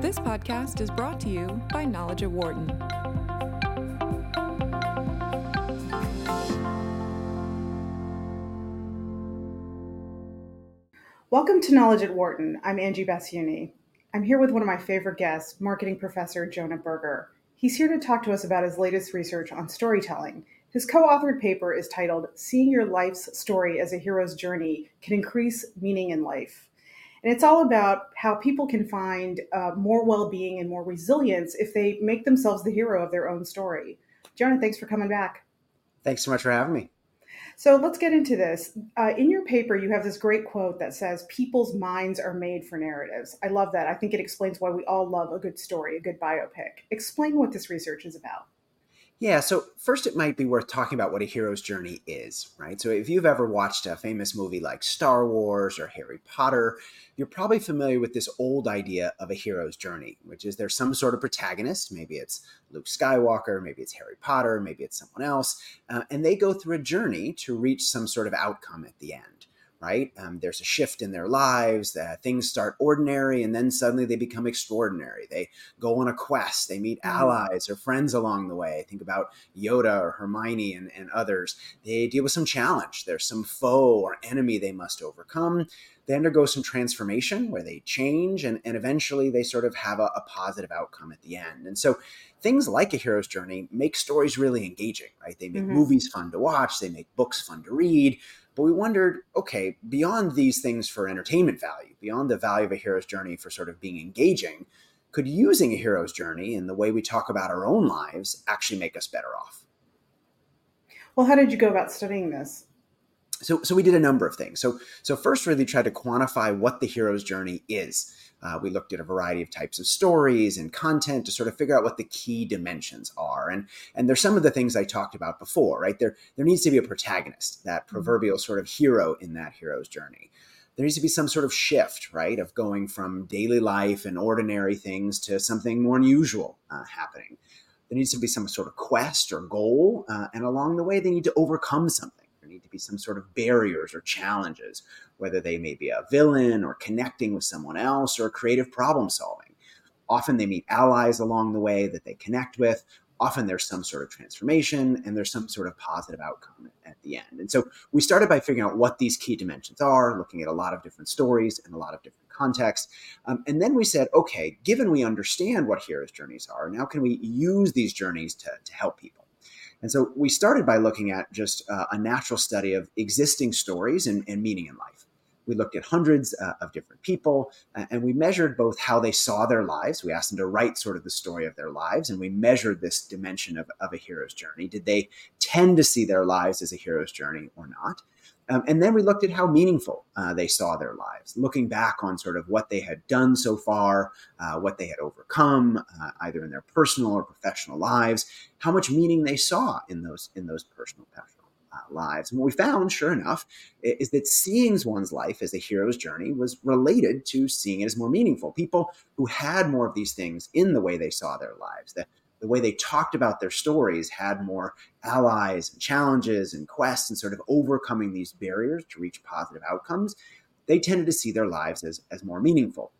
This podcast is brought to you by Knowledge at Wharton. Welcome to Knowledge at Wharton. I'm Angie Basiouny. I'm here with one of my favorite guests, marketing professor Jonah Berger. He's here to talk to us about his latest research on storytelling. His co authored paper is titled Seeing Your Life's Story as a Hero's Journey Can Increase Meaning in Life. And it's all about how people can find uh, more well being and more resilience if they make themselves the hero of their own story. Jonah, thanks for coming back. Thanks so much for having me. So let's get into this. Uh, in your paper, you have this great quote that says, People's minds are made for narratives. I love that. I think it explains why we all love a good story, a good biopic. Explain what this research is about. Yeah, so first it might be worth talking about what a hero's journey is, right? So if you've ever watched a famous movie like Star Wars or Harry Potter, you're probably familiar with this old idea of a hero's journey, which is there's some sort of protagonist, maybe it's Luke Skywalker, maybe it's Harry Potter, maybe it's someone else, uh, and they go through a journey to reach some sort of outcome at the end right? Um, there's a shift in their lives. Uh, things start ordinary and then suddenly they become extraordinary. They go on a quest. They meet mm-hmm. allies or friends along the way. Think about Yoda or Hermione and, and others. They deal with some challenge. There's some foe or enemy they must overcome. They undergo some transformation where they change and, and eventually they sort of have a, a positive outcome at the end. And so things like a hero's journey make stories really engaging, right? They make mm-hmm. movies fun to watch, they make books fun to read. But we wondered, okay, beyond these things for entertainment value, beyond the value of a hero's journey for sort of being engaging, could using a hero's journey in the way we talk about our own lives actually make us better off? Well, how did you go about studying this? So, so we did a number of things. So, so first, really tried to quantify what the hero's journey is. Uh, we looked at a variety of types of stories and content to sort of figure out what the key dimensions are. And, and there's some of the things I talked about before, right? There, there needs to be a protagonist, that mm-hmm. proverbial sort of hero in that hero's journey. There needs to be some sort of shift, right? Of going from daily life and ordinary things to something more unusual uh, happening. There needs to be some sort of quest or goal. Uh, and along the way, they need to overcome something to be some sort of barriers or challenges, whether they may be a villain or connecting with someone else or creative problem solving. Often they meet allies along the way that they connect with. Often there's some sort of transformation and there's some sort of positive outcome at the end. And so we started by figuring out what these key dimensions are, looking at a lot of different stories and a lot of different contexts. Um, and then we said, okay, given we understand what hero's journeys are, now can we use these journeys to, to help people? And so we started by looking at just uh, a natural study of existing stories and, and meaning in life. We looked at hundreds uh, of different people uh, and we measured both how they saw their lives. We asked them to write sort of the story of their lives and we measured this dimension of, of a hero's journey. Did they tend to see their lives as a hero's journey or not? Um, and then we looked at how meaningful uh, they saw their lives, looking back on sort of what they had done so far, uh, what they had overcome, uh, either in their personal or professional lives, how much meaning they saw in those in those personal professional uh, lives. And what we found, sure enough, is that seeing one's life as a hero's journey was related to seeing it as more meaningful. People who had more of these things in the way they saw their lives, that the way they talked about their stories had more allies and challenges and quests and sort of overcoming these barriers to reach positive outcomes, they tended to see their lives as, as more meaningful.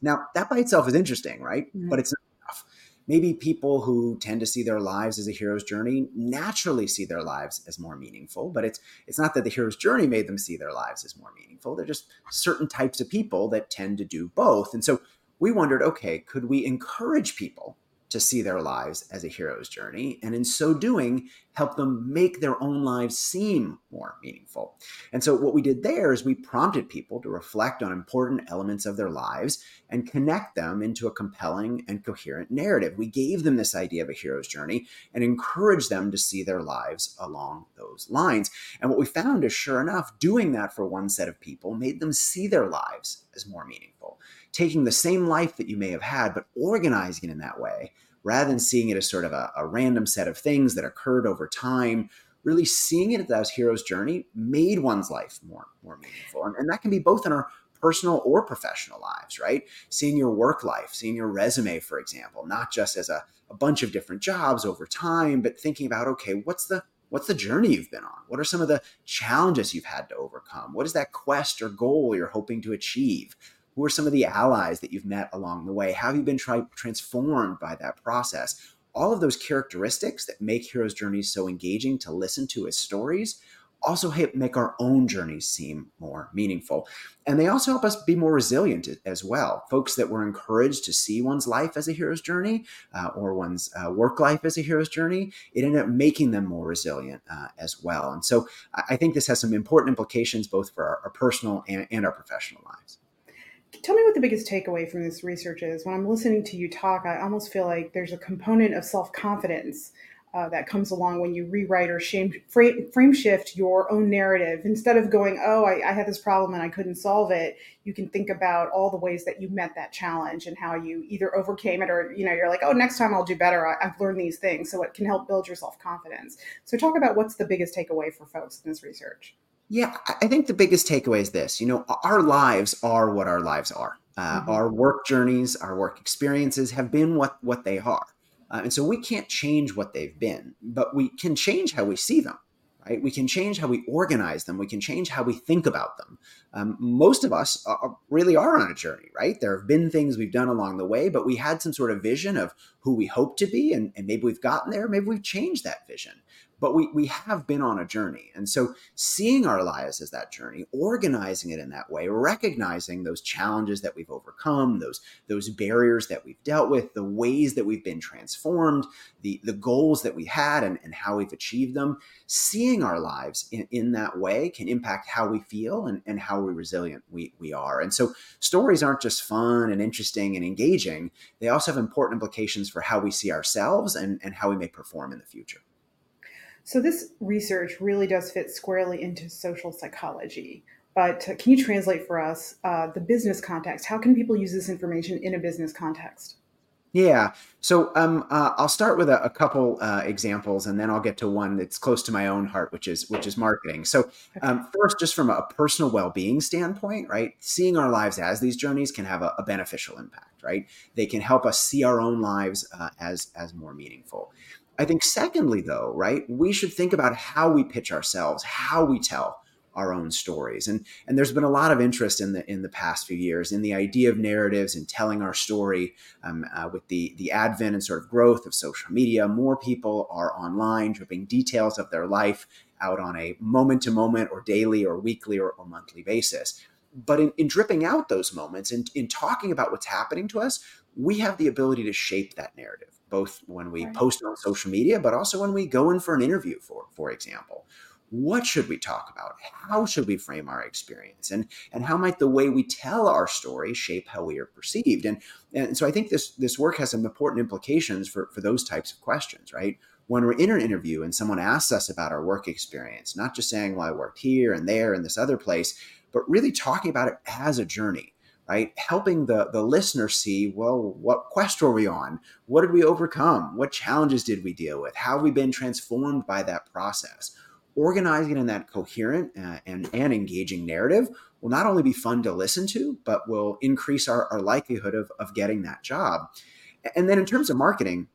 Now, that by itself is interesting, right? Mm-hmm. But it's not enough. Maybe people who tend to see their lives as a hero's journey naturally see their lives as more meaningful, but it's it's not that the hero's journey made them see their lives as more meaningful. They're just certain types of people that tend to do both. And so we wondered, okay, could we encourage people to see their lives as a hero's journey, and in so doing, help them make their own lives seem more meaningful. And so, what we did there is we prompted people to reflect on important elements of their lives and connect them into a compelling and coherent narrative. We gave them this idea of a hero's journey and encouraged them to see their lives along those lines. And what we found is, sure enough, doing that for one set of people made them see their lives as more meaningful taking the same life that you may have had, but organizing it in that way rather than seeing it as sort of a, a random set of things that occurred over time. Really seeing it as a hero's journey made one's life more more meaningful, and, and that can be both in our personal or professional lives, right? Seeing your work life, seeing your resume, for example, not just as a, a bunch of different jobs over time, but thinking about, okay, what's the what's the journey you've been on? What are some of the challenges you've had to overcome? What is that quest or goal you're hoping to achieve? Who are some of the allies that you've met along the way? How have you been tri- transformed by that process? All of those characteristics that make heroes' journeys so engaging to listen to as stories also help make our own journeys seem more meaningful. And they also help us be more resilient as well. Folks that were encouraged to see one's life as a hero's journey uh, or one's uh, work life as a hero's journey, it ended up making them more resilient uh, as well. And so I think this has some important implications both for our, our personal and, and our professional lives. Tell me what the biggest takeaway from this research is. When I'm listening to you talk, I almost feel like there's a component of self confidence uh, that comes along when you rewrite or shame, frame, frame shift your own narrative. Instead of going, oh, I, I, had this problem and I couldn't solve it, you can think about all the ways that you met that challenge and how you either overcame it or, you know, you're like, oh, next time I'll do better. I, I've learned these things. So it can help build your self confidence. So talk about what's the biggest takeaway for folks in this research. Yeah, I think the biggest takeaway is this. You know, our lives are what our lives are. Uh, mm-hmm. Our work journeys, our work experiences have been what what they are. Uh, and so we can't change what they've been, but we can change how we see them. Right? We can change how we organize them. We can change how we think about them. Um, most of us are, really are on a journey, right? There have been things we've done along the way, but we had some sort of vision of who we hope to be, and, and maybe we've gotten there. Maybe we've changed that vision but we, we have been on a journey. And so seeing our lives as that journey, organizing it in that way, recognizing those challenges that we've overcome, those, those barriers that we've dealt with, the ways that we've been transformed, the, the goals that we had and, and how we've achieved them, seeing our lives in, in that way can impact how we feel and, and how we resilient we, we are. And so stories aren't just fun and interesting and engaging. They also have important implications for how we see ourselves and, and how we may perform in the future. So, this research really does fit squarely into social psychology. But can you translate for us uh, the business context? How can people use this information in a business context? Yeah. So um, uh, I'll start with a, a couple uh, examples, and then I'll get to one that's close to my own heart, which is which is marketing. So um, first, just from a personal well-being standpoint, right? Seeing our lives as these journeys can have a, a beneficial impact, right? They can help us see our own lives uh, as as more meaningful. I think, secondly, though, right, we should think about how we pitch ourselves, how we tell our own stories. And, and there's been a lot of interest in the in the past few years in the idea of narratives and telling our story. Um, uh, with the the advent and sort of growth of social media, more people are online, dripping details of their life out on a moment to moment or daily or weekly or, or monthly basis. But in, in dripping out those moments and in talking about what's happening to us, we have the ability to shape that narrative both when we right. post on social media, but also when we go in for an interview, for for example. What should we talk about? How should we frame our experience? And and how might the way we tell our story shape how we are perceived? And and so I think this this work has some important implications for, for those types of questions, right? When we're in an interview and someone asks us about our work experience, not just saying, well, I worked here and there and this other place, but really talking about it as a journey right? Helping the, the listener see, well, what quest were we on? What did we overcome? What challenges did we deal with? How have we been transformed by that process? Organizing in that coherent uh, and, and engaging narrative will not only be fun to listen to, but will increase our, our likelihood of, of getting that job. And then in terms of marketing,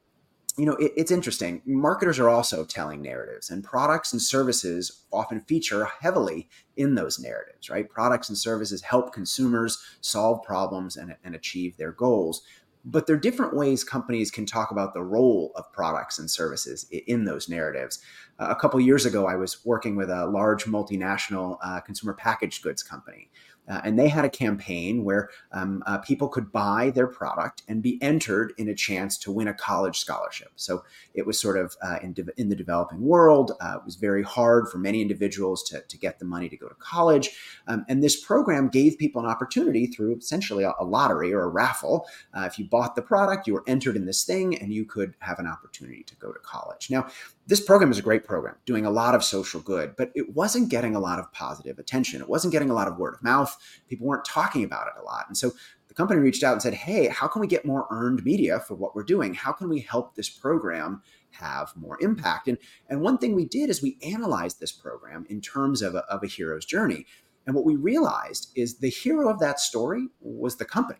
you know, it, it's interesting. Marketers are also telling narratives, and products and services often feature heavily in those narratives, right? Products and services help consumers solve problems and, and achieve their goals. But there are different ways companies can talk about the role of products and services in those narratives. A couple years ago, I was working with a large multinational uh, consumer packaged goods company uh, and they had a campaign where um, uh, people could buy their product and be entered in a chance to win a college scholarship. So it was sort of uh, in, de- in, the developing world. Uh, it was very hard for many individuals to, to get the money to go to college. Um, and this program gave people an opportunity through essentially a, a lottery or a raffle. Uh, if you bought the product, you were entered in this thing and you could have an opportunity to go to college. Now, this program is a great program, doing a lot of social good, but it wasn't getting a lot of positive attention. It wasn't getting a lot of word of mouth. People weren't talking about it a lot. And so the company reached out and said, Hey, how can we get more earned media for what we're doing? How can we help this program have more impact? And, and one thing we did is we analyzed this program in terms of a, of a hero's journey. And what we realized is the hero of that story was the company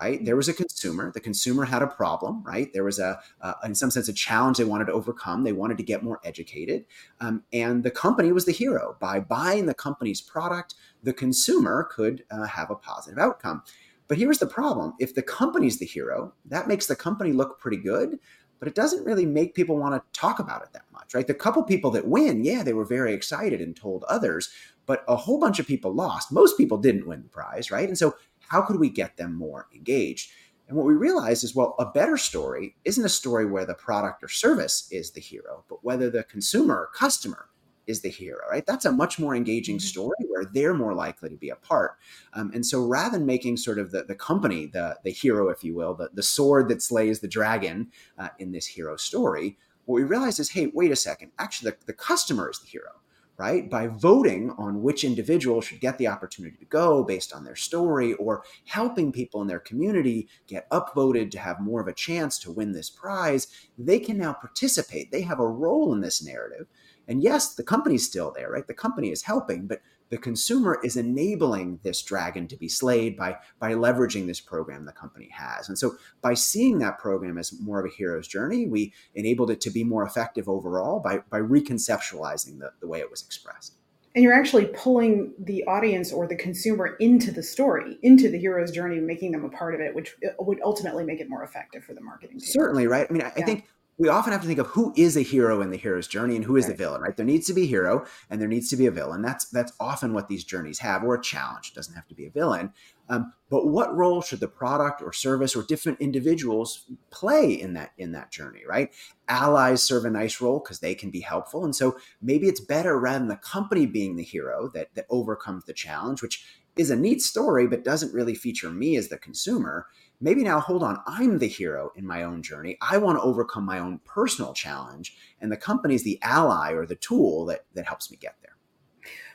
right? There was a consumer. The consumer had a problem, right? There was a, uh, in some sense, a challenge they wanted to overcome. They wanted to get more educated, um, and the company was the hero. By buying the company's product, the consumer could uh, have a positive outcome. But here's the problem if the company's the hero, that makes the company look pretty good, but it doesn't really make people want to talk about it that much, right? The couple people that win, yeah, they were very excited and told others, but a whole bunch of people lost. Most people didn't win the prize, right? And so, how could we get them more engaged? And what we realized is, well, a better story isn't a story where the product or service is the hero, but whether the consumer or customer is the hero, right? That's a much more engaging mm-hmm. story where they're more likely to be a part. Um, and so rather than making sort of the, the company, the, the hero, if you will, the, the sword that slays the dragon uh, in this hero story, what we realized is, hey, wait a second, actually the, the customer is the hero right? By voting on which individual should get the opportunity to go based on their story or helping people in their community get upvoted to have more of a chance to win this prize, they can now participate. They have a role in this narrative. And yes, the company's still there, right? The company is helping, but the consumer is enabling this dragon to be slayed by by leveraging this program the company has. And so by seeing that program as more of a hero's journey, we enabled it to be more effective overall by by reconceptualizing the, the way it was expressed. And you're actually pulling the audience or the consumer into the story, into the hero's journey, making them a part of it, which uh, would ultimately make it more effective for the marketing team. Certainly, right? I mean, I, yeah. I think we often have to think of who is a hero in the hero's journey and who is right. the villain, right? There needs to be a hero and there needs to be a villain. That's that's often what these journeys have, or a challenge. It doesn't have to be a villain. Um, but what role should the product or service or different individuals play in that in that journey, right? Allies serve a nice role because they can be helpful, and so maybe it's better rather than the company being the hero that that overcomes the challenge, which is a neat story, but doesn't really feature me as the consumer maybe now hold on i'm the hero in my own journey. I want to overcome my own personal challenge and the company is the ally or the tool that that helps me get there.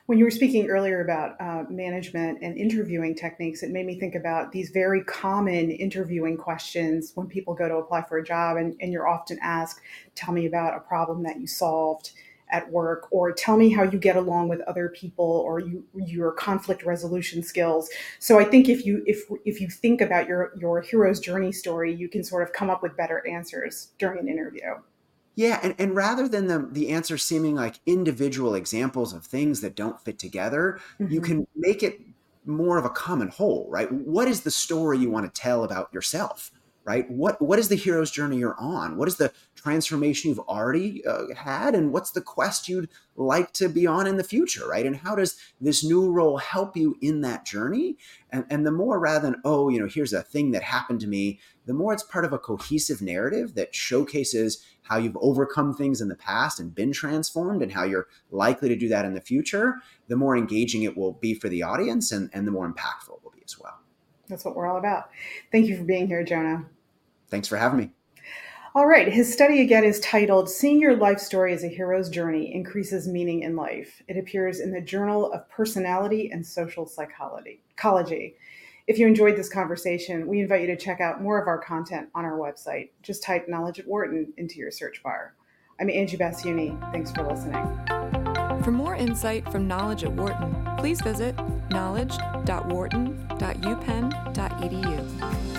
When you were speaking earlier about uh, management and interviewing techniques it made me think about these very common interviewing questions when people go to apply for a job and, and you're often asked tell me about a problem that you solved at work or tell me how you get along with other people or you, your conflict resolution skills. So i think if you if if you think about your your hero's journey story you can sort of come up with better answers during an interview. Yeah and, and rather than the, the answer seeming like individual examples of things that don't fit together mm-hmm. you can make it more of a common whole right? What is the story you want to tell about yourself right? What what is the hero's journey you're on? What is the transformation you've already uh, had, and what's the quest you'd like to be on in the future, right? And how does this new role help you in that journey? And and the more rather than oh, you know, here's a thing that happened to me, the more it's part of a cohesive narrative that showcases how you've overcome things in the past and been transformed, and how you're likely to do that in the future. The more engaging it will be for the audience, and and the more impactful it will be as well. That's what we're all about. Thank you for being here, Jonah. Thanks for having me. All right. His study again is titled Seeing Your Life Story as a Hero's Journey Increases Meaning in Life. It appears in the Journal of Personality and Social Psychology. If you enjoyed this conversation, we invite you to check out more of our content on our website. Just type Knowledge at Wharton into your search bar. I'm Angie Basiouny. Thanks for listening. For more insight from Knowledge at Wharton, please visit knowledge.wharton.upenn.edu.